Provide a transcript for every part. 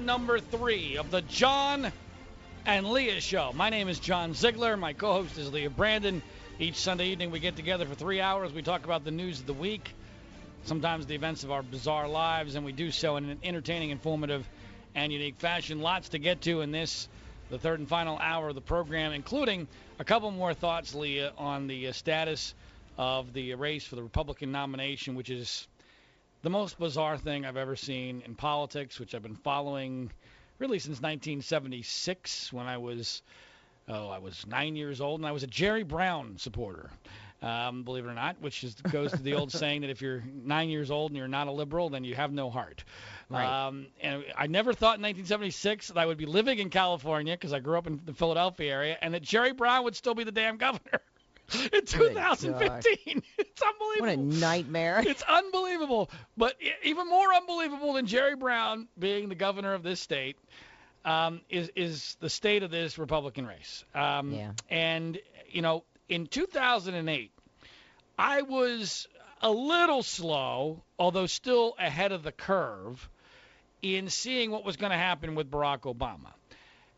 Number three of the John and Leah Show. My name is John Ziegler. My co host is Leah Brandon. Each Sunday evening, we get together for three hours. We talk about the news of the week, sometimes the events of our bizarre lives, and we do so in an entertaining, informative, and unique fashion. Lots to get to in this, the third and final hour of the program, including a couple more thoughts, Leah, on the uh, status of the race for the Republican nomination, which is the most bizarre thing I've ever seen in politics, which I've been following really since 1976 when I was oh I was nine years old and I was a Jerry Brown supporter. Um, believe it or not, which is, goes to the old saying that if you're nine years old and you're not a liberal, then you have no heart. Right. Um, and I never thought in 1976 that I would be living in California because I grew up in the Philadelphia area, and that Jerry Brown would still be the damn governor in 2015. It's unbelievable. What a nightmare. It's unbelievable. But even more unbelievable than Jerry Brown being the governor of this state um, is is the state of this Republican race. Um, Yeah. And you know, in 2008, I was a little slow, although still ahead of the curve, in seeing what was going to happen with Barack Obama.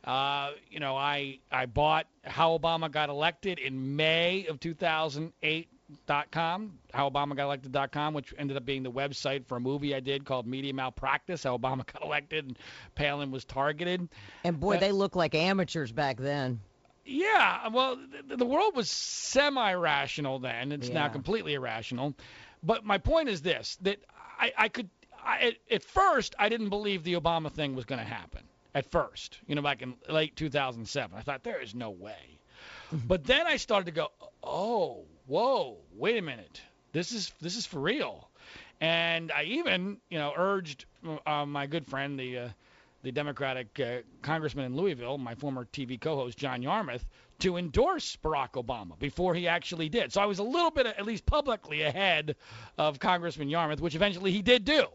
Uh, you know, I I bought How Obama Got Elected in May of 2008.com, HowObamaGotElected.com, which ended up being the website for a movie I did called Media Malpractice, How Obama Got Elected and Palin was targeted. And boy, Uh, they looked like amateurs back then. Yeah, well, the, the world was semi-rational then. It's now completely irrational. But my point is this: that I, I could, I, at first, I didn't believe the Obama thing was going to happen. At first, you know, back in late 2007, I thought there is no way. but then I started to go, oh, whoa, wait a minute, this is this is for real. And I even, you know, urged uh, my good friend, the uh, the Democratic uh, congressman in Louisville, my former TV co-host John Yarmuth, to endorse Barack Obama before he actually did. So I was a little bit, at least publicly, ahead of Congressman Yarmuth, which eventually he did do,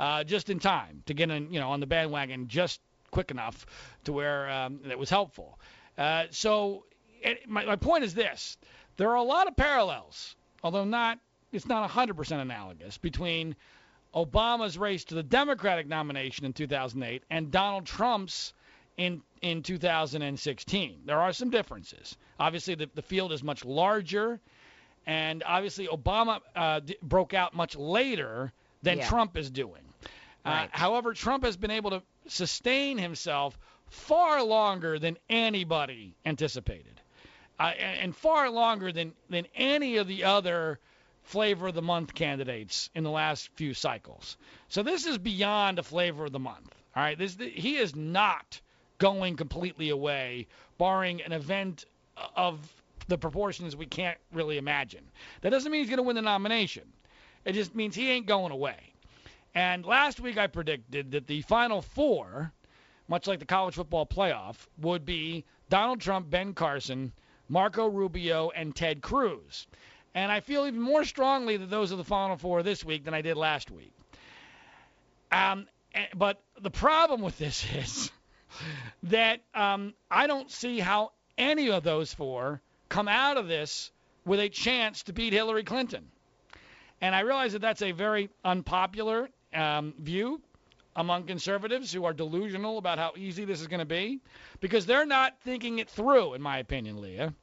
uh, just in time to get in, you know, on the bandwagon just quick enough to where um, it was helpful. Uh, so it, my, my point is this: there are a lot of parallels, although not, it's not 100% analogous between Obama's race to the Democratic nomination in 2008 and Donald Trump's in in 2016. There are some differences. Obviously, the, the field is much larger, and obviously Obama uh, d- broke out much later than Yeah. Trump is doing. Uh, Right. however, Trump has been able to sustain himself far longer than anybody anticipated, uh, and, far longer than than any of the other flavor of the month candidates in the last few cycles. So this is beyond a flavor of the month. All right, this he is not going completely away, barring an event of the proportions we can't really imagine. That doesn't mean he's going to win the nomination. It just means he ain't going away. And last week I predicted that the final four, much like the college football playoff, would be Donald Trump, Ben Carson, Marco Rubio, and Ted Cruz. And I feel even more strongly that those are the final four this week than I did last week. Um, eh, but the problem with this is that um, I don't see how any of those four come out of this with a chance to beat Hillary Clinton. And I realize that that's a very unpopular um, view among conservatives who are delusional about how easy this is going to be because they're not thinking it through, in my opinion, Leah.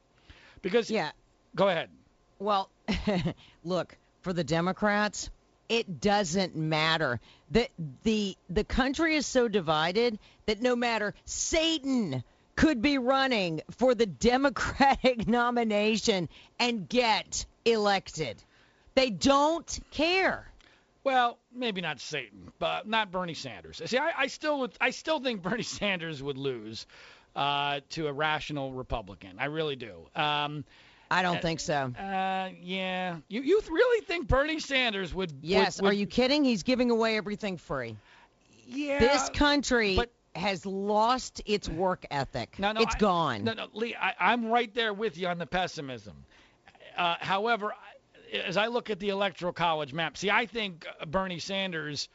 Because, Yeah. go ahead. Well, look, for the Democrats, it doesn't matter. The the the country is so divided that no matter Satan could be running for the Democratic nomination and get elected. They don't care. Well, maybe not Satan, but not Bernie Sanders. See, I, I still would, I still think Bernie Sanders would lose uh, to a rational Republican. I really do. Um, I don't think so. uh, yeah, you you really think Bernie Sanders would? Yes, would, are you kidding? He's giving away everything free. Yeah. this country but- has lost its work ethic. No, no, it's I- gone. No, no, Lee, I, I'm right there with you on the pessimism. Uh, however, as I look at the electoral college map, see, I think Bernie Sanders,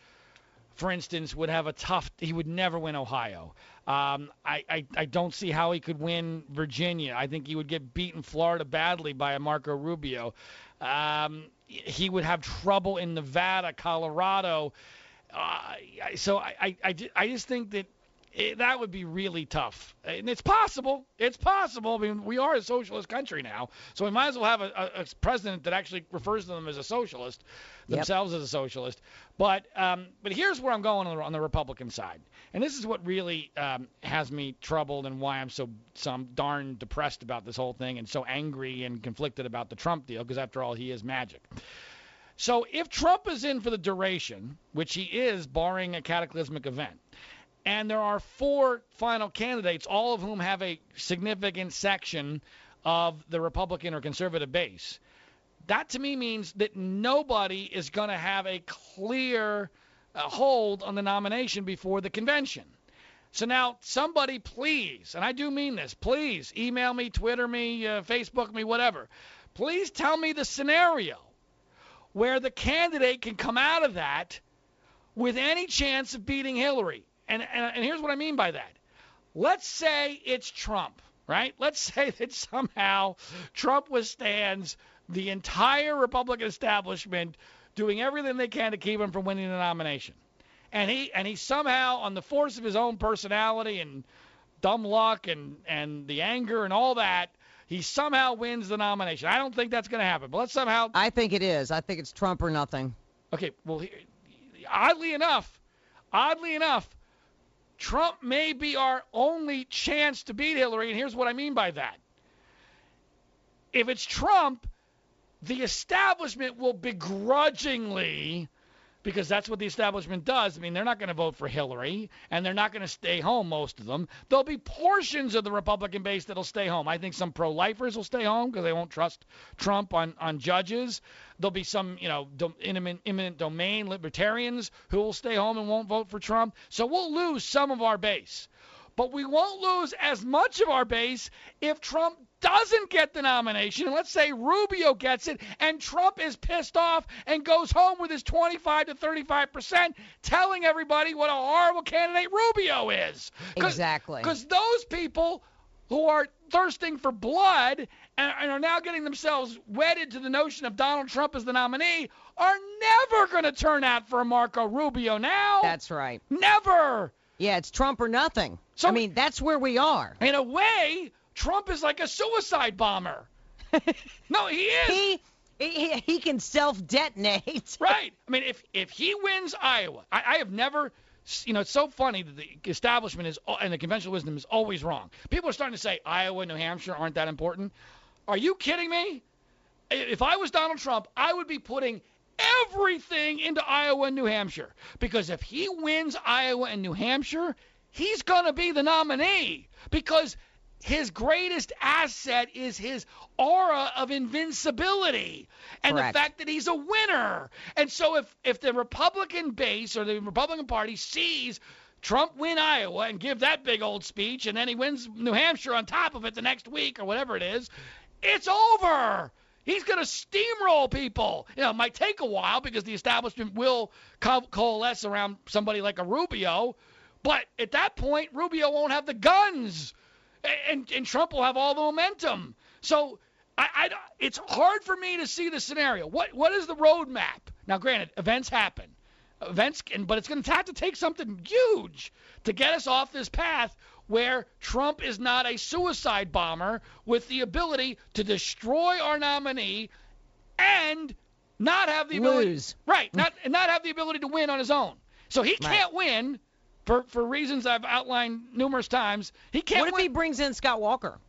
for instance, would have a tough. He would never win Ohio. Um, I, I, I don't see how he could win Virginia. I think he would get beaten Florida badly by a Marco Rubio. Um, he would have trouble in Nevada, Colorado. Uh, so I, I, I just think that it, that would be really tough. And it's possible. It's possible. I mean, we are a socialist country now, so we might as well have a, a, a president that actually refers to them as a socialist, themselves yep. as a socialist. But um, but here's where I'm going on the, on the Republican side, and this is what really um, has me troubled and why I'm so some darn depressed about this whole thing and so angry and conflicted about the Trump deal, because after all, he is magic. So if Trump is in for the duration, which he is, barring a cataclysmic event, and there are four final candidates, all of whom have a significant section of the Republican or conservative base. That to me means that nobody is going to have a clear uh, hold on the nomination before the convention. So now, somebody please, and I do mean this, please email me, Twitter me, uh, Facebook me, whatever. Please tell me the scenario where the candidate can come out of that with any chance of beating Hillary and, and, and here's what I mean by that. Let's say it's Trump, right? Let's say that somehow Trump withstands the entire Republican establishment doing everything they can to keep him from winning the nomination. And he and he somehow on the force of his own personality and dumb luck and and the anger and all that, he somehow wins the nomination. I don't think that's going to happen, but let's somehow I think it is. I think it's Trump or nothing. Okay, well oddly enough, oddly enough, Trump may be our only chance to beat Hillary, and here's what I mean by that. If it's Trump, the establishment will begrudgingly because that's what the establishment does. I mean, they're not going to vote for Hillary, and they're not going to stay home, most of them. There'll be portions of the Republican base that'll stay home. I think some pro lifers will stay home because they won't trust Trump on, on judges. There'll be some, you know, do, eminent, domain libertarians who will stay home and won't vote for Trump. So we'll lose some of our base. But we won't lose as much of our base if Trump doesn't get the nomination, let's say Rubio gets it, and Trump is pissed off and goes home with his 25 to 35 percent, telling everybody what a horrible candidate Rubio is. Cause, exactly. Because those people who are thirsting for blood and, and, are now getting themselves wedded to the notion of Donald Trump as the nominee are never going to turn out for a Marco Rubio now. That's right. Never. Yeah, it's Trump or nothing. So, I mean, that's where we are. In a way, Trump is like a suicide bomber. no, he is. He, he, he can self detonate. right. I mean, if if he wins Iowa, I, I have never. You know, it's so funny that the establishment is and the conventional wisdom is always wrong. People are starting to say Iowa, and New Hampshire aren't that important. Are you kidding me? If I was Donald Trump, I would be putting everything into Iowa and New Hampshire because if he wins Iowa and New Hampshire, he's going to be the nominee because his greatest asset is his aura of invincibility and Correct. the fact that he's a winner. And so if if the Republican base or the Republican Party sees Trump win Iowa and give that big old speech and then he wins New Hampshire on top of it the next week or whatever it is, it's over. He's going to steamroll people. You know, it might take a while because the establishment will co- coalesce around somebody like a Rubio, but at that point Rubio won't have the guns and, and Trump will have all the momentum. So I, I, it's hard for me to see the scenario. What what is the roadmap? Now, granted, events happen, events, but it's going to have to take something huge to get us off this path where Trump is not a suicide bomber with the ability to destroy our nominee and not have the ability, Lose. right? Not not have the ability to win on his own. So he can't right. win for for reasons I've outlined numerous times. He can't. What if win. he brings in Scott Walker?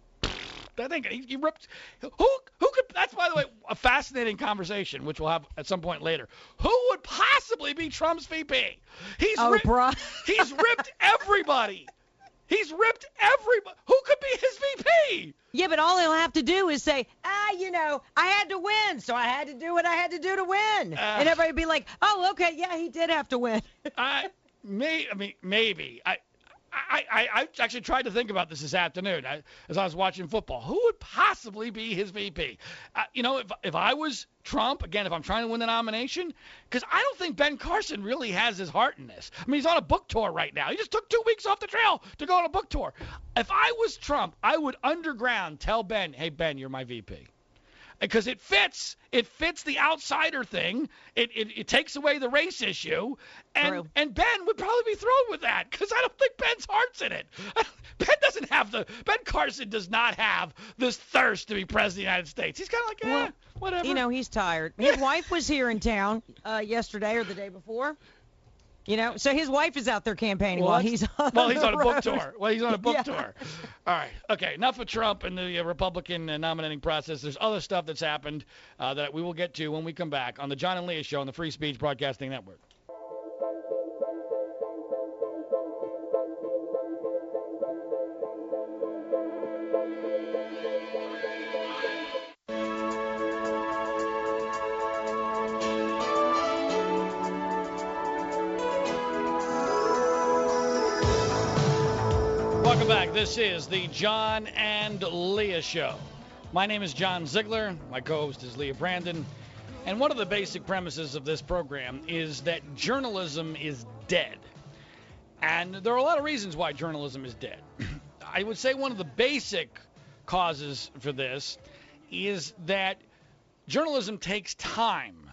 I think he, he ripped. Who who could? That's by the way a fascinating conversation, which we'll have at some point later. Who would possibly be Trump's VP? He's oh, ripped, he's ripped everybody. He's ripped everybody. Who could be his VP? Yeah, but all he'll have to do is say, ah, you know, I had to win, so I had to do what I had to do to win. Uh, and everybody would be like, oh, okay, yeah, he did have to win. I, May, I mean, maybe. I, I, I, I actually tried to think about this this afternoon I, as I was watching football. Who would possibly be his VP? Uh, you know, if, if I was Trump, again, if I'm trying to win the nomination, because I don't think Ben Carson really has his heart in this. I mean, he's on a book tour right now. He just took two weeks off the trail to go on a book tour. If I was Trump, I would underground tell Ben, hey, Ben, you're my VP. because it fits. It fits the outsider thing. It it, it takes away the race issue, and True. and Ben would probably be thrilled with that because I don't think Ben's heart's in it. Ben doesn't have the Ben Carson does not have this thirst to be president of the United States. He's kind of like, eh, Well, whatever. You know, he's tired. His wife was here in town uh, yesterday or the day before. You know, so his wife is out there campaigning Well, while he's on well, he's the on a book tour. Well, he's on a book Yeah. tour. All right. Okay. Enough of Trump and the uh, Republican uh, nominating process. There's other stuff that's happened uh, that we will get to when we come back on the John and Leah Show on the Free Speech Broadcasting Network. This is the John and Leah Show. My name is John Ziegler. My co host is Leah Brandon. And one of the basic premises of this program is that journalism is dead. And there are a lot of reasons why journalism is dead. I would say one of the basic causes for this is that journalism takes time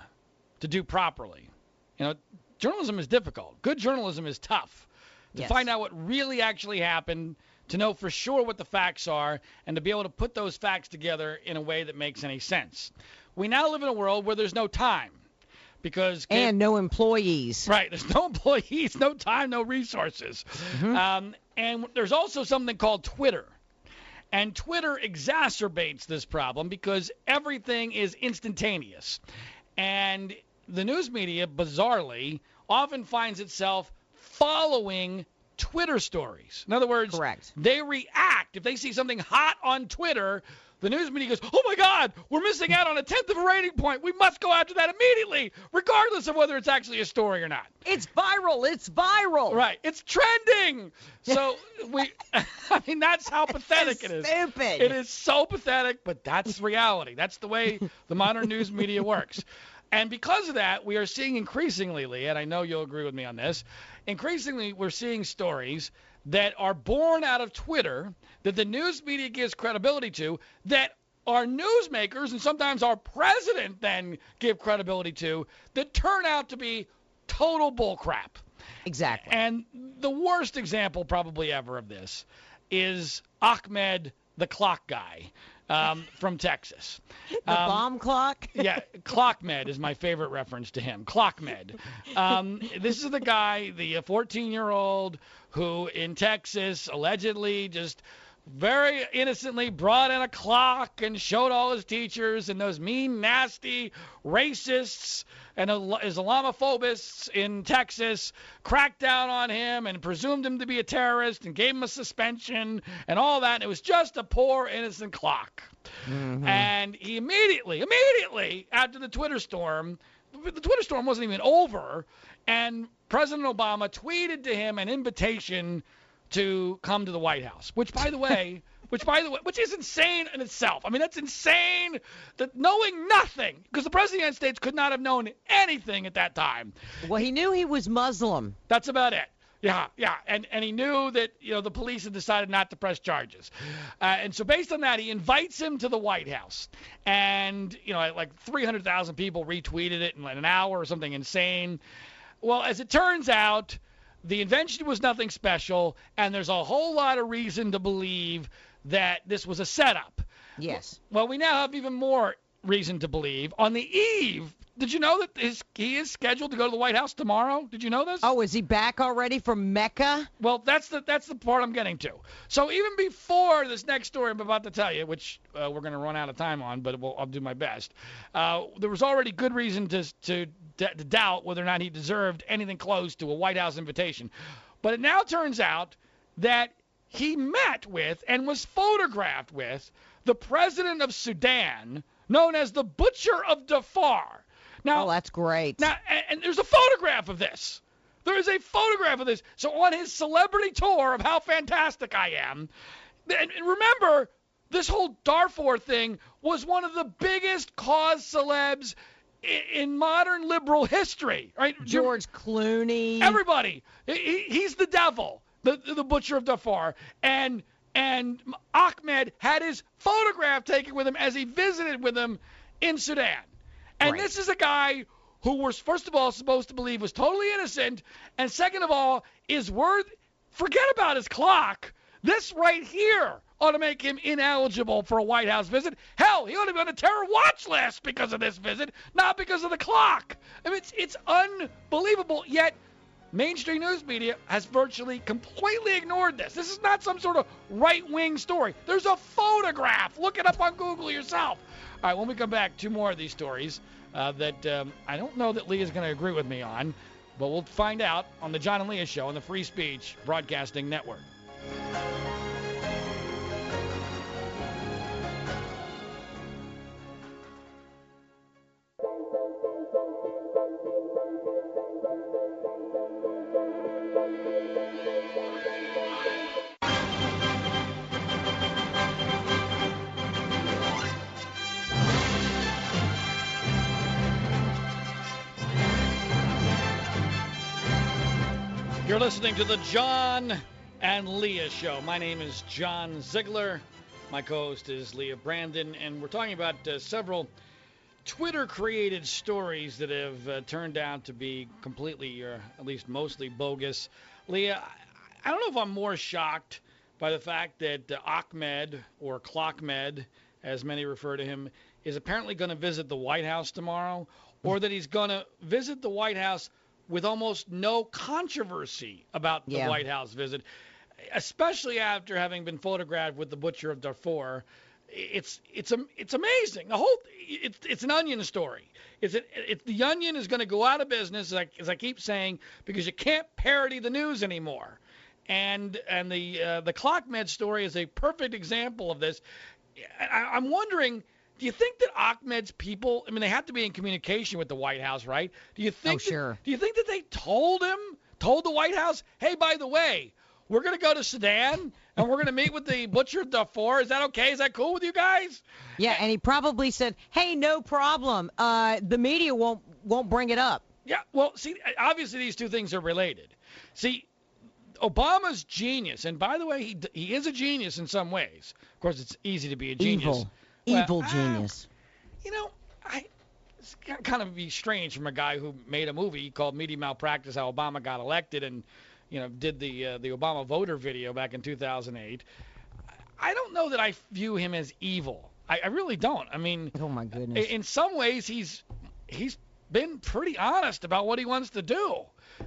to do properly. You know, journalism is difficult. Good journalism is tough to Yes. find out what really actually happened, to know for sure what the facts are, and to be able to put those facts together in a way that makes any sense. We now live in a world where there's no time because And no employees. Right. There's no employees, no time, no resources. Um, and there's also something called Twitter. And Twitter exacerbates this problem because everything is instantaneous. And the news media, bizarrely, often finds itself following Twitter stories. In other words, Correct. they react. If they see something hot on Twitter, the news media goes, oh my God, we're missing out on a tenth of a rating point. We must go after that immediately, regardless of whether it's actually a story or not. It's viral. It's viral. Right. It's trending. So we, I mean, that's how pathetic it is. Stupid. It is so pathetic, but that's reality. That's the way the modern news media works. And because of that, we are seeing increasingly, Lee, and I know you'll agree with me on this, increasingly we're seeing stories that are born out of Twitter that the news media gives credibility to that our newsmakers and sometimes our president then give credibility to that turn out to be total bullcrap. Exactly. And the worst example probably ever of this is Ahmed the clock guy um, from Texas. the Um, bomb clock. yeah, Clockmed is my favorite reference to him. Clockmed. Um, this is the guy, the 14-year-old who in Texas allegedly just very innocently brought in a clock and showed all his teachers and those mean, nasty racists and Islamophobists in Texas cracked down on him and presumed him to be a terrorist and gave him a suspension and all that. And it was just a poor innocent clock. Mm-hmm. And he immediately, immediately after the Twitter storm, the Twitter storm wasn't even over, and President Obama tweeted to him an invitation to come to the White House. Which, by the way, which by the way, which is insane in itself. I mean, that's insane. That knowing nothing, because the President of the United States could not have known anything at that time. Well, he knew he was Muslim. That's about it. Yeah, yeah, and and he knew that you know the police had decided not to press charges, uh, and so based on that, he invites him to the White House, and you know like 300,000 people retweeted it in like an hour or something insane. Well, as it turns out, the invention was nothing special, and there's a whole lot of reason to believe that this was a setup. Yes. Well, we now have even more reason to believe. On the eve, did you know that his, he is scheduled to go to the White House tomorrow? Did you know this? Oh, is he back already from Mecca? Well, that's the that's the part I'm getting to. So even before this next story I'm about to tell you, which uh, we're going to run out of time on, but we'll, I'll do my best. Uh, there was already good reason to to, to doubt whether or not he deserved anything close to a White House invitation. But it now turns out that he met with and was photographed with the president of Sudan, known as the Butcher of Darfur. Now, Oh, that's great. now, and, and there's a photograph of this. There is a photograph of this. So on his celebrity tour of how fantastic I am, and, and remember, this whole Darfur thing was one of the biggest cause celebs in, in modern liberal history, right? George Clooney. Everybody, he, he's the devil, the the butcher of Darfur, and and Ahmed had his photograph taken with him as he visited with him in Sudan. And Right. this is a guy who we're first of all supposed to believe was totally innocent, and second of all is worth. Forget about his clock. This right here ought to make him ineligible for a White House visit. Hell, he ought to be on a terror watch list because of this visit, not because of the clock. I mean, it's it's unbelievable. Yet mainstream news media has virtually completely ignored this. This is not some sort of right-wing story. There's a photograph. Look it up on Google yourself. All right, when we come back, two more of these stories uh, that um, I don't know that Lee is going to agree with me on, but we'll find out on the John and Leah Show on the Free Speech Broadcasting Network. You're listening to the John and Leah Show. My name is John Ziegler. My co-host is Leah Brandon, and we're talking about uh, several Twitter-created stories that have uh, turned out to be completely, or at least mostly, bogus. Leah, I- I don't know if I'm more shocked by the fact that uh, Ahmed, or Clockmed, as many refer to him, is apparently going to visit the White House tomorrow, or that he's going to visit the White House with almost no controversy about the Yeah. White House visit, especially after having been photographed with the butcher of Darfur. It's it's it's amazing. The whole it's it's an onion story. It's a, it's the onion is going to go out of business, as I, as I keep saying, because you can't parody the news anymore. And and the uh, the ClockMed story is a perfect example of this. I, I'm wondering, do you think that Ahmed's people? I mean, they have to be in communication with the White House, right? Do you think? that- sure. do you think that they told him, told the White House, hey, by the way, we're gonna go to Sudan and we're gonna meet with the butcher of Darfur? Is that okay? Is that cool with you guys? Yeah, and he probably said, "Hey, no problem. Uh, the media won't won't bring it up." Yeah, well, see, obviously these two things are related. See, Obama's genius, and by the way, he he is a genius in some ways. Of course, it's easy to be a genius. Evil, Well, evil genius. You know, I it's kind of be strange from a guy who made a movie called Media Malpractice: How Obama Got Elected, and you know did the uh, the Obama voter video back in 2008. I don't know that I view him as evil. I, I really don't. I mean, Oh my goodness. in some ways he's he's been pretty honest about what he wants to do.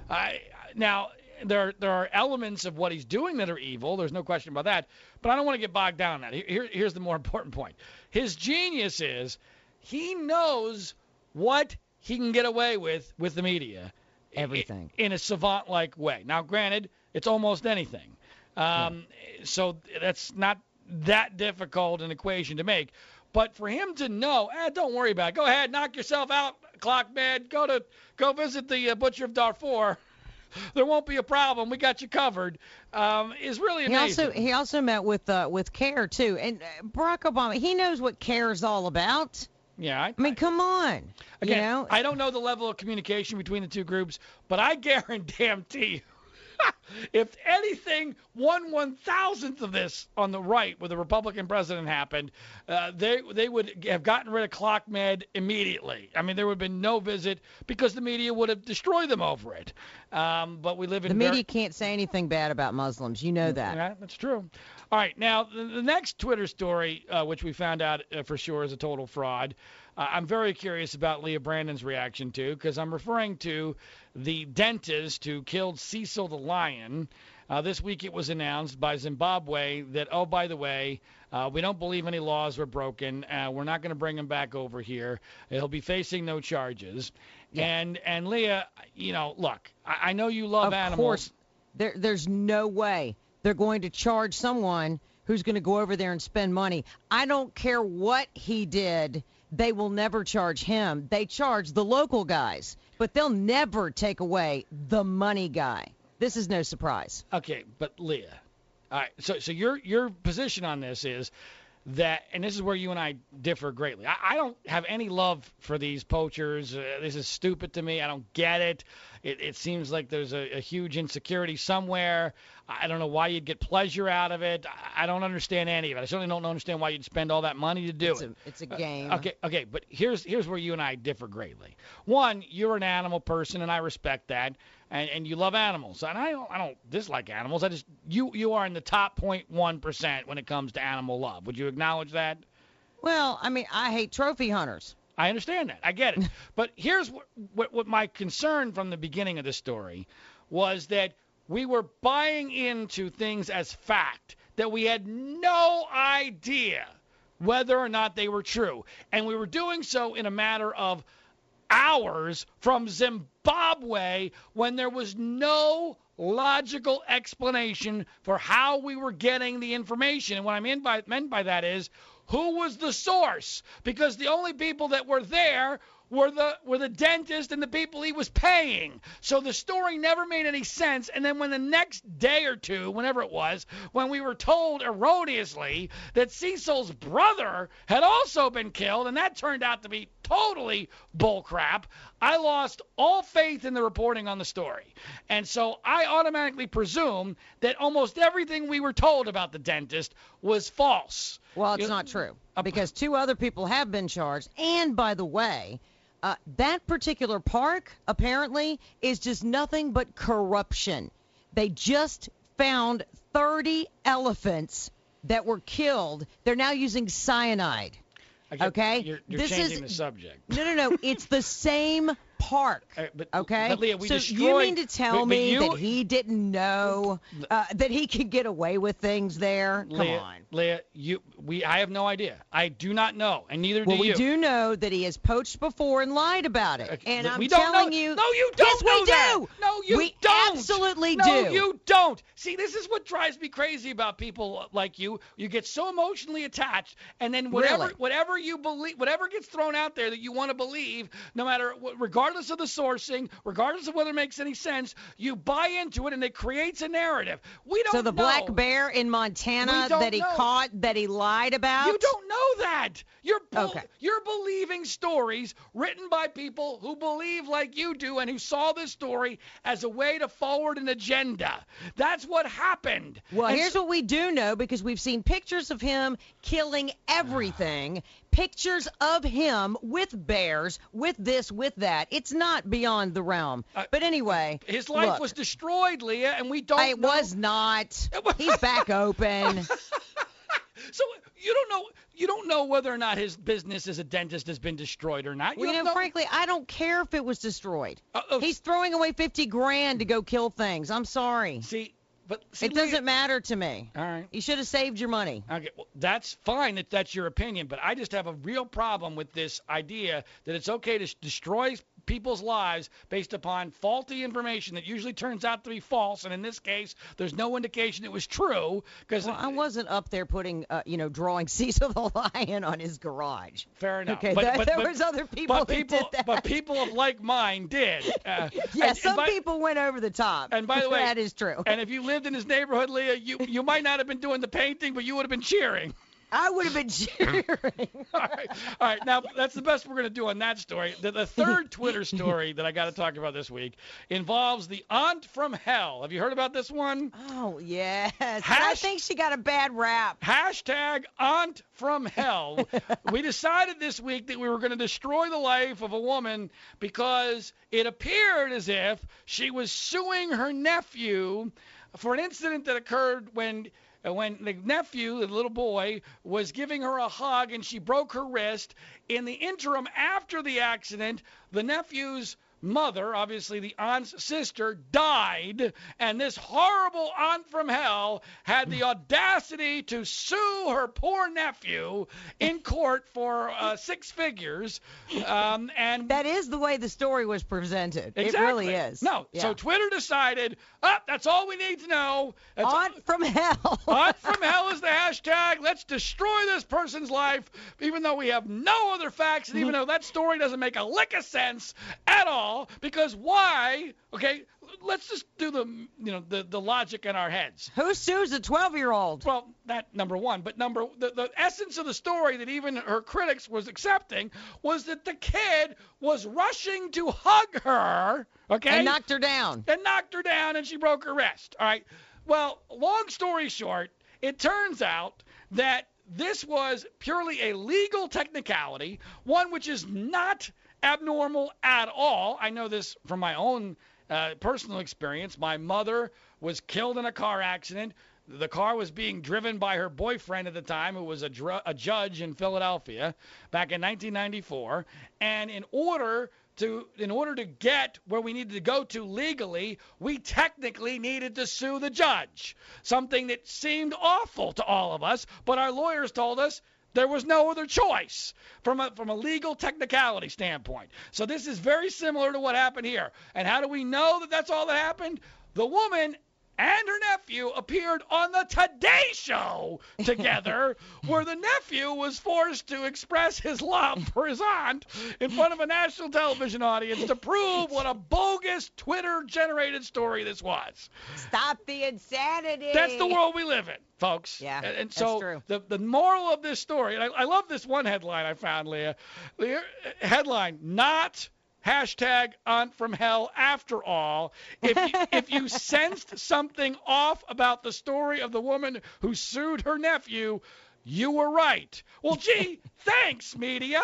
I now there there are elements of what he's doing that are evil. There's no question about that. But I don't want to get bogged down in that. Here, here's the more important point. His genius is he knows what he can get away with with the media. Everything. in a savant-like way. Now, granted, it's almost anything. Um, So that's not that difficult an equation to make. But for him to know, eh, don't worry about it. Go ahead, knock yourself out, clock man. Go to go visit the uh, butcher of Darfur. There won't be a problem. We got you covered. Um, is really He amazing. also he also met with uh, with CAIR too, and uh, Barack Obama he knows what CAIR is all about. yeah, I, I mean, come on, Again, you know. I don't know the level of communication between the two groups, but I guarantee you, if anything, one one thousandth of this on the right with the Republican president happened, uh, they they would have gotten rid of ClockMed immediately. I mean, there would have been no visit because the media would have destroyed them over it. Um, but we live in the very- media can't say anything bad about Muslims. You know that. yeah, that's true. All right, now the, the next Twitter story, uh, which we found out uh, for sure is a total fraud, uh, I'm very curious about Leah Brandon's reaction to, because I'm referring to the dentist who killed Cecil the lion. Uh, this week it was announced by Zimbabwe that, oh, by the way, uh, we don't believe any laws were broken. Uh, we're not going to bring him back over here. He'll be facing no charges. And and Leah, you know, look, I, I know you love of animals. course, there there's no way they're going to charge someone who's going to go over there and spend money. I don't care what he did. They will never charge him. They charge the local guys, but they'll never take away the money guy. This is no surprise. Okay, but Leah, all right. So so your your position on this is that, and this is where you and I differ greatly. I, I don't have any love for these poachers. Uh, this is stupid to me. I don't get it. It, it seems like there's a, a huge insecurity somewhere. I don't know why you'd get pleasure out of it. I, don't understand any of it. I certainly don't understand why you'd spend all that money to do It's it. a, it's a game. Uh, okay, okay, but here's here's where you and I differ greatly. One, you're an animal person, and I respect that, and, and you love animals, and I don't I don't dislike animals. I just you you are in the top 0.1 percent when it comes to animal love. Would you acknowledge that? Well, I mean, I hate trophy hunters. I understand that. I get it. but here's what, what what my concern from the beginning of the story was that we were buying into things as fact that we had no idea whether or not they were true. And we were doing so in a matter of hours from Zimbabwe when there was no logical explanation for how we were getting the information. And what I mean by, meant by that is who was the source? Because the only people that were there were the were the dentist and the people he was paying. So the story never made any sense. And then when the next day or two, whenever it was, when we were told erroneously that Cecil's brother had also been killed, and that turned out to be totally bullcrap, I lost all faith in the reporting on the story. And so I automatically presume that almost everything we were told about the dentist was false. Well, it's You- not true because two other people have been charged. And by the way, uh, that particular park apparently is just nothing but corruption. They just found 30 elephants that were killed. They're now using cyanide. Okay, You're, you're this is- changing the subject. No, no, no. It's the same park. Uh, but, Okay. but Leah, we so destroyed, you mean to tell but- me you- that he didn't know uh, that he could get away with things there? Come Leah, on. Leah, you, we, I have no idea. I do not know, and neither Well, do we you. do know that he has poached before and lied about it. And I'm we don't telling know. you, No, you don't yes, know we that. do. No, you we don't. absolutely no, do. No, you don't. See, this is what drives me crazy about people like you. You get so emotionally attached, and then whatever, Really? whatever you believe, whatever gets thrown out there that you want to believe, no matter, what- regardless of the sourcing, regardless of whether it makes any sense, you buy into it, and it creates a narrative. We don't so the know. black bear in Montana that he know. caught, that he lied about. You don't know that. You're bel- Okay. you're believing stories written by people who believe like you do and who saw this story as a way to forward an agenda. That's what happened. Well, And here's so- what we do know because we've seen pictures of him killing everything. Pictures of him with bears, with this, with that. It's not beyond the realm. Uh, but anyway, his life look, was destroyed, Leah, and we don't It know. was not. He's back open. So you don't know you don't know whether or not his business as a dentist has been destroyed or not. You Well, you don't know, frankly, I don't care if it was destroyed. Uh, uh, He's throwing away 50 grand to go kill things. I'm sorry. see, but see, It doesn't matter to me. All right. You should have saved your money. Okay, well, that's fine that that's your opinion, but I just have a real problem with this idea that it's okay to destroy people's lives based upon faulty information that usually turns out to be false, and in this case, there's no indication it was true because Well, I wasn't up there putting, uh, you know, drawing Cecil the lion on his garage. fair enough. Okay, but, there, but, there but, was other people but who people, did that. but people of like mind did. Uh, yeah, and- some and by, people went over the top. And by the way, that is true. And if you lived in his neighborhood, Leah, you you might not have been doing the painting, but you would have been cheering. I would have been cheering. All right, all right. Now that's the best we're going to do on that story. The, the third Twitter story that I got to talk about this week involves the aunt from hell. Have you heard about this one? oh yes. And I think she got a bad rap. Hashtag aunt from hell. we decided this week that we were going to destroy the life of a woman because it appeared as if she was suing her nephew for an incident that occurred when uh, when the nephew, the little boy, was giving her a hug and she broke her wrist. In the interim after the accident, the nephew's mother, obviously the aunt's sister, died, and this horrible aunt from hell had the audacity to sue her poor nephew in court for uh, six figures. Um, and That is the way the story was presented. exactly. It really is. No, Yeah. so Twitter decided, oh, that's all we need to know. That's Aunt from hell. Aunt from hell is the hashtag. Let's destroy this person's life, even though we have no other facts, and even though that story doesn't make a lick of sense at all. All because why? Okay, let's just do the you know the the logic in our heads. Who sues a 12-year-old? Well, that number one, but number the, the essence of the story that even her critics was accepting was that the kid was rushing to hug her, okay, And knocked her down. and knocked her down, and she broke her wrist. All right. Well, long story short, it turns out that this was purely a legal technicality, one which is not abnormal at all. I know this from my own uh, personal experience. My mother was killed in a car accident. The car was being driven by her boyfriend at the time, who was a, dr- a judge in Philadelphia back in 1994. And in order to in order to get where we needed to go to legally, we technically needed to sue the judge. Something that seemed awful to all of us, but our lawyers told us there was no other choice from a from a legal technicality standpoint. So this is very similar to what happened here. And how do we know that that's all that happened? The woman and her nephew appeared on the Today Show together, where the nephew was forced to express his love for his aunt in front of a national television audience to prove what a bogus Twitter generated story this was. Stop the insanity. That's the world we live in, folks. Yeah, And, and that's so true. the the moral of this story, and I, I love this one headline I found, Leah. The uh, headline: Not hashtag aunt from hell after all. If you, if you sensed something off about the story of the woman who sued her nephew, you were right. Well, gee, thanks, media.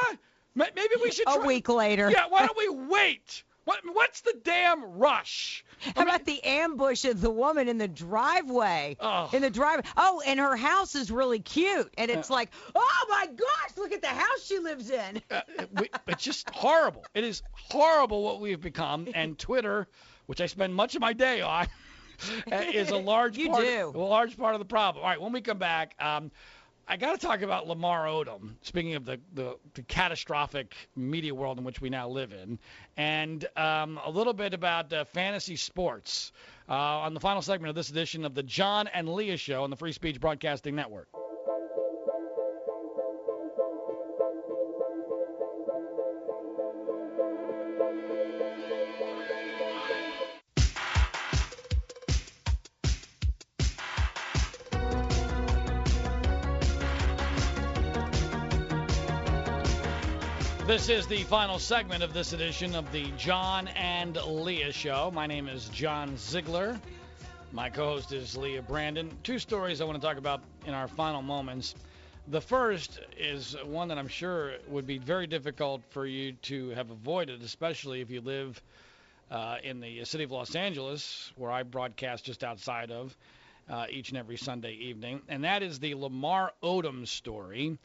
Maybe we should try. A week later. Yeah, why don't we wait? What, what's the damn rush? How about the ambush of the woman in the driveway? Oh. In the driveway. Oh, and her house is really cute. And it's like, oh my gosh, look at the house she lives in. uh, we, it's just horrible. It is horrible what we've become, and Twitter, which I spend much of my day on, uh, is a large You part, do. a large part of the problem. All right, when we come back, um, I got to talk about Lamar Odom. Speaking of the, the, the catastrophic media world in which we now live in, and um, a little bit about uh, fantasy sports uh, on the final segment of this edition of the John and Leah Show on the Free Speech Broadcasting Network. Is the final segment of this edition of the John and Leah Show. My name is John Ziegler. My co host is Leah Brandon. Two stories I want to talk about in our final moments. The first is one that I'm sure would be very difficult for you to have avoided, especially if you live uh, in the city of Los Angeles, where I broadcast just outside of uh, each and every Sunday evening, and that is the Lamar Odom story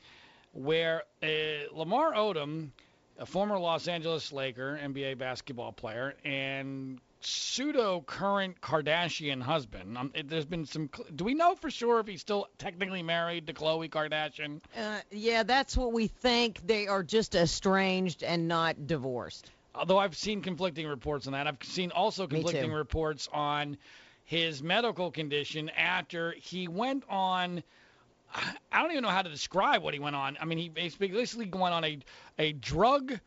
where uh, Lamar Odom, a former Los Angeles Laker NBA basketball player, and pseudo current Kardashian husband. Um, it, there's been some. Do we know for sure if he's still technically married to Khloe Kardashian? Uh, yeah, that's what we think. They are just estranged and not divorced. Although I've seen conflicting reports on that. I've seen also conflicting reports on his medical condition after he went on. I don't even know how to describe what he went on. I mean, he basically went on a a drug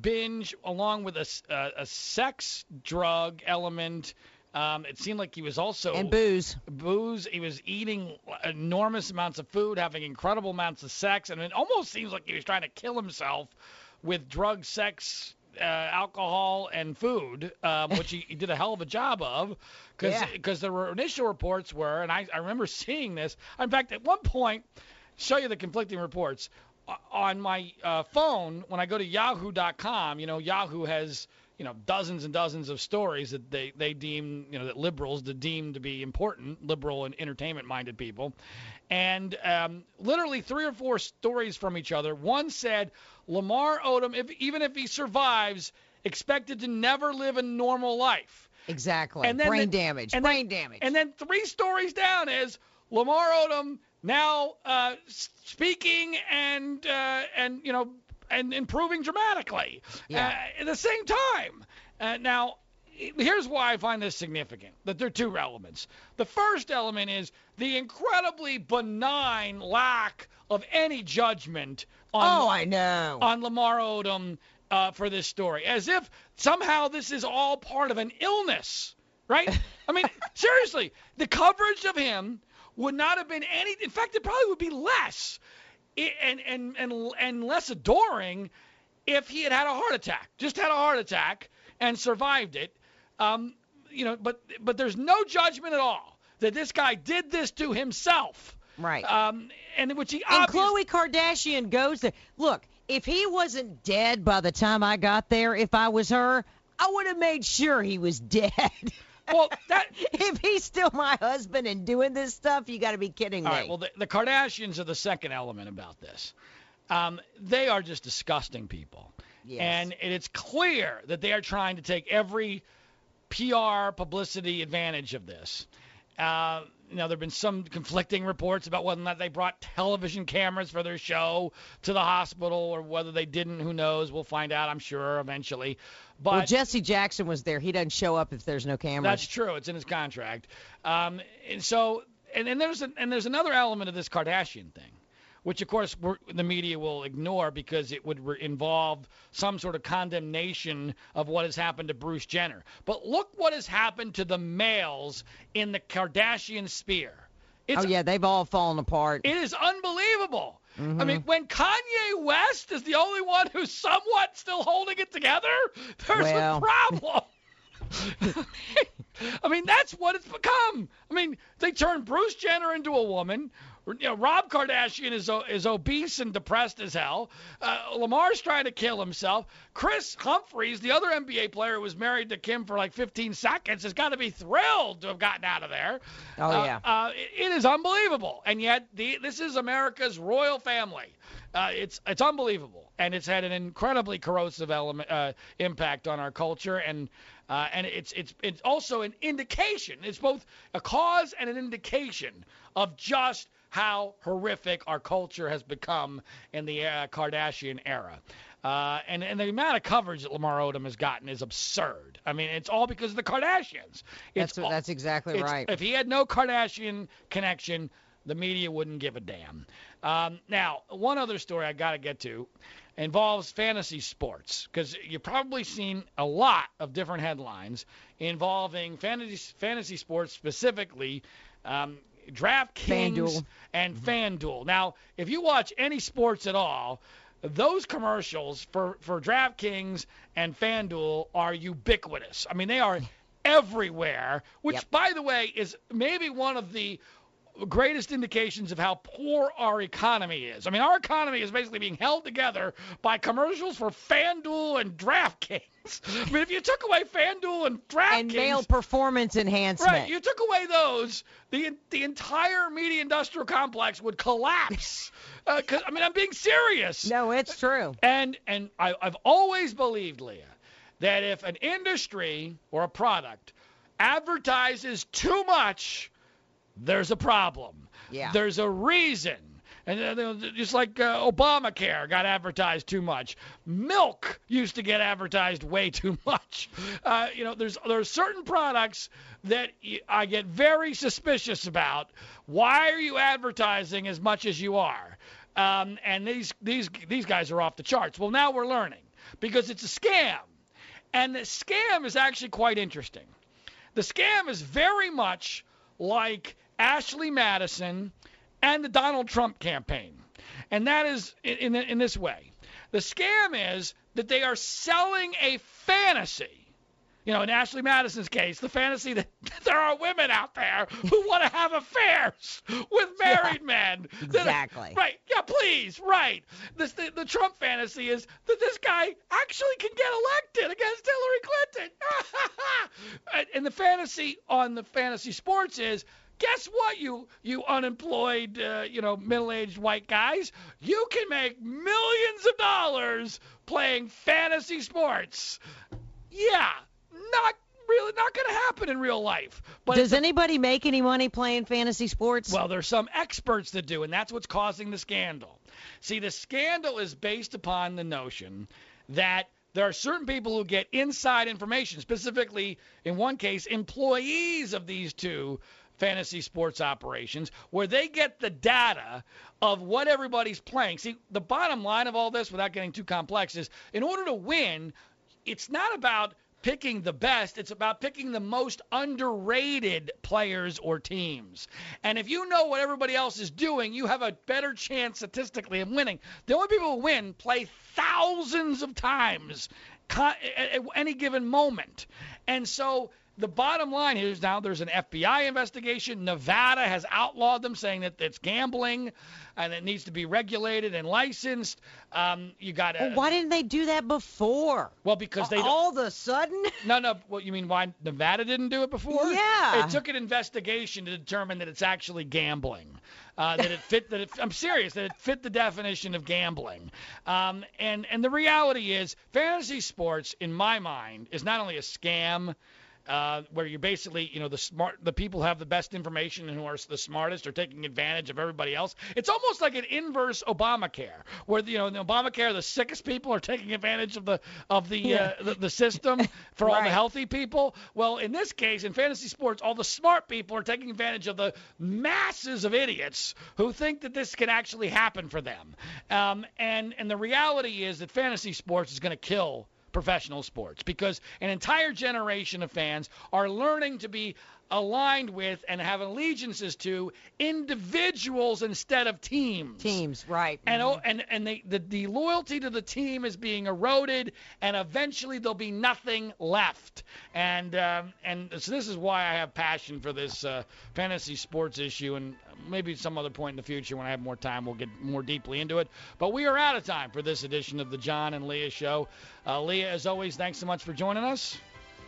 binge along with a a sex drug element. Um, it seemed like he was also And booze. booze. He was eating enormous amounts of food, having incredible amounts of sex, and it almost seems like he was trying to kill himself with drug, sex, uh, alcohol, and food, um, which he, he did a hell of a job of. Because Yeah. there were initial reports were, and I, I remember seeing this. In fact, at one point, show you the conflicting reports on my uh, phone when I go to Yahoo.com. You know, Yahoo has you know dozens and dozens of stories that they they deem you know that liberals to deem to be important, liberal and entertainment minded people, and um, literally three or four stories from each other. One said Lamar Odom, if even if he survives, expected to never live a normal life. Exactly. And then Brain the- damage. and then- Brain damage. And then three stories down is Lamar Odom now uh, speaking and uh, and you know and improving dramatically Yeah. uh, at the same time. Uh, now, here's why I find this significant. That there are two elements. The first element is the incredibly benign lack of any judgment on oh, I know. on Lamar Odom uh, for this story, as if somehow this is all part of an illness, right? I mean, seriously, the coverage of him would not have been any. In fact, it probably would be less, and and and and less adoring if he had had a heart attack, just had a heart attack and survived it. Um, you know, but but there's no judgment at all that this guy did this to himself. Right. Um, and which he and obviously. Khloe Kardashian goes there. Look, if he wasn't dead by the time I got there, if I was her, I would have made sure he was dead. Well, that. if he's still my husband and doing this stuff, you got to be kidding All me. right. Well, the, the Kardashians are the second element about this. Um, they are just disgusting people. Yes. And it's clear that they are trying to take every PR publicity advantage of this. Uh, you know, there have been some conflicting reports about whether or not they brought television cameras for their show to the hospital or whether they didn't. Who knows? We'll find out, I'm sure, eventually. But well, Jesse Jackson was there. He doesn't show up if there's no cameras. that's true. It's in his contract. Um, and so, and, and there's a, and there's another element of this Kardashian thing, which of course the media will ignore because it would re- involve some sort of condemnation of what has happened to Bruce Jenner. But look what has happened to the males in the Kardashian sphere. It's oh yeah, they've all fallen apart. it is unbelievable. I Mm-hmm. mean, when Kanye West is the only one who's somewhat still holding it together, there's Well. a problem. I mean, that's what it's become. I mean, they turned Bruce Jenner into a woman. You know, Rob Kardashian is is obese and depressed as hell. Uh, Lamar's trying to kill himself. Kris Humphries, the other NBA player who was married to Kim for like 15 seconds, has got to be thrilled to have gotten out of there. Oh, Uh, yeah. uh, it, it is unbelievable, and yet the, this is America's royal family. Uh, it's it's unbelievable, and it's had an incredibly corrosive element uh, impact on our culture, and uh, and it's it's it's also an indication. It's both a cause and an indication of just how horrific our culture has become in the uh, Kardashian era. Uh, and, and the amount of coverage that Lamar Odom has gotten is absurd. I mean, it's all because of the Kardashians. It's that's what, that's exactly right. If he had no Kardashian connection, the media wouldn't give a damn. Um, now, one other story I got to get to involves fantasy sports because you've probably seen a lot of different headlines involving fantasy fantasy sports specifically. Um, DraftKings FanDuel. and mm-hmm. FanDuel. Now, if you watch any sports at all, those commercials for, for DraftKings and FanDuel are ubiquitous. I mean, they are everywhere, which, Yep. by the way, is maybe one of the greatest indications of how poor our economy is. I mean, our economy is basically being held together by commercials for FanDuel and DraftKings. I mean, if you took away FanDuel and DraftKings, and male performance enhancement. Right, you took away those, the the entire media industrial complex would collapse. Uh 'cause I mean, I'm being serious. no, it's true. And and I, I've always believed, Leah, that if an industry or a product advertises too much, there's a problem. Yeah. There's a reason. And uh, just like uh, Obamacare got advertised too much, milk used to get advertised way too much. Uh, you know, there's there's certain products that I get very suspicious about. Why are you advertising as much as you are? Um, and these these these guys are off the charts. Well, now we're learning because it's a scam, and the scam is actually quite interesting. The scam is very much like Ashley Madison and the Donald Trump campaign. And that is in, in, in this way. The scam is that they are selling a fantasy. You know, in Ashley Madison's case, the fantasy that there are women out there who want to have affairs with married men. that are- Exactly. right. Yeah, please. Right. This, the, the Trump fantasy is that this guy actually can get elected against Hillary Clinton. and the fantasy on the fantasy sports is guess what you you unemployed uh, you know middle-aged white guys you can make millions of dollars playing fantasy sports yeah not really not going to happen in real life but Does anybody make any money playing fantasy sports? well, there's some experts that do, and that's what's causing the scandal. See, the scandal is based upon the notion that there are certain people who get inside information, specifically, in one case, employees of these two fantasy sports operations where they get the data of what everybody's playing. See, the bottom line of all this, without getting too complex, is in order to win, it's not about picking the best. It's about picking the most underrated players or teams. And if you know what everybody else is doing, you have a better chance statistically of winning. The only people who win play thousands of times at any given moment. And so the bottom line is now there's an FBI investigation. Nevada has outlawed them, saying that it's gambling and it needs to be regulated and licensed. Um, you got to. Well, why didn't they do that before? Well, because they all of a sudden. No, no. What you mean? Why Nevada didn't do it before? Yeah. It took an investigation to determine that it's actually gambling. Uh, that it fit that it, I'm serious that it fit the definition of gambling. Um, and and the reality is fantasy sports in my mind is not only a scam uh, where you're basically, you know, the smart, the people who have the best information and who are the smartest are taking advantage of everybody else. It's almost like an inverse Obamacare, where you know, in Obamacare, the sickest people are taking advantage of the of the yeah. uh, the, the, system for right. all the healthy people. Well, in this case, in fantasy sports, all the smart people are taking advantage of the masses of idiots who think that this can actually happen for them. Um, and and the reality is that fantasy sports is going to kill professional sports because an entire generation of fans are learning to be aligned with and have allegiances to individuals instead of teams. Teams, right. And mm-hmm. and and they, the the loyalty to the team is being eroded, and eventually there'll be nothing left. And um, and so this is why I have passion for this uh, fantasy sports issue, and maybe some other point in the future when I have more time we'll get more deeply into it. But we are out of time for this edition of the John and Leah Show. Uh, Leah, as always, thanks so much for joining us.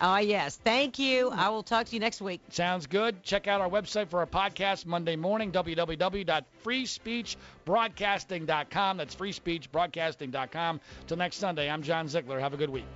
Ah, uh, yes. Thank you. I will talk to you next week. Sounds good. Check out our website for our podcast Monday morning, www.freespeechbroadcasting.com. That's freespeechbroadcasting.com. Till next Sunday, I'm John Ziegler. Have a good week.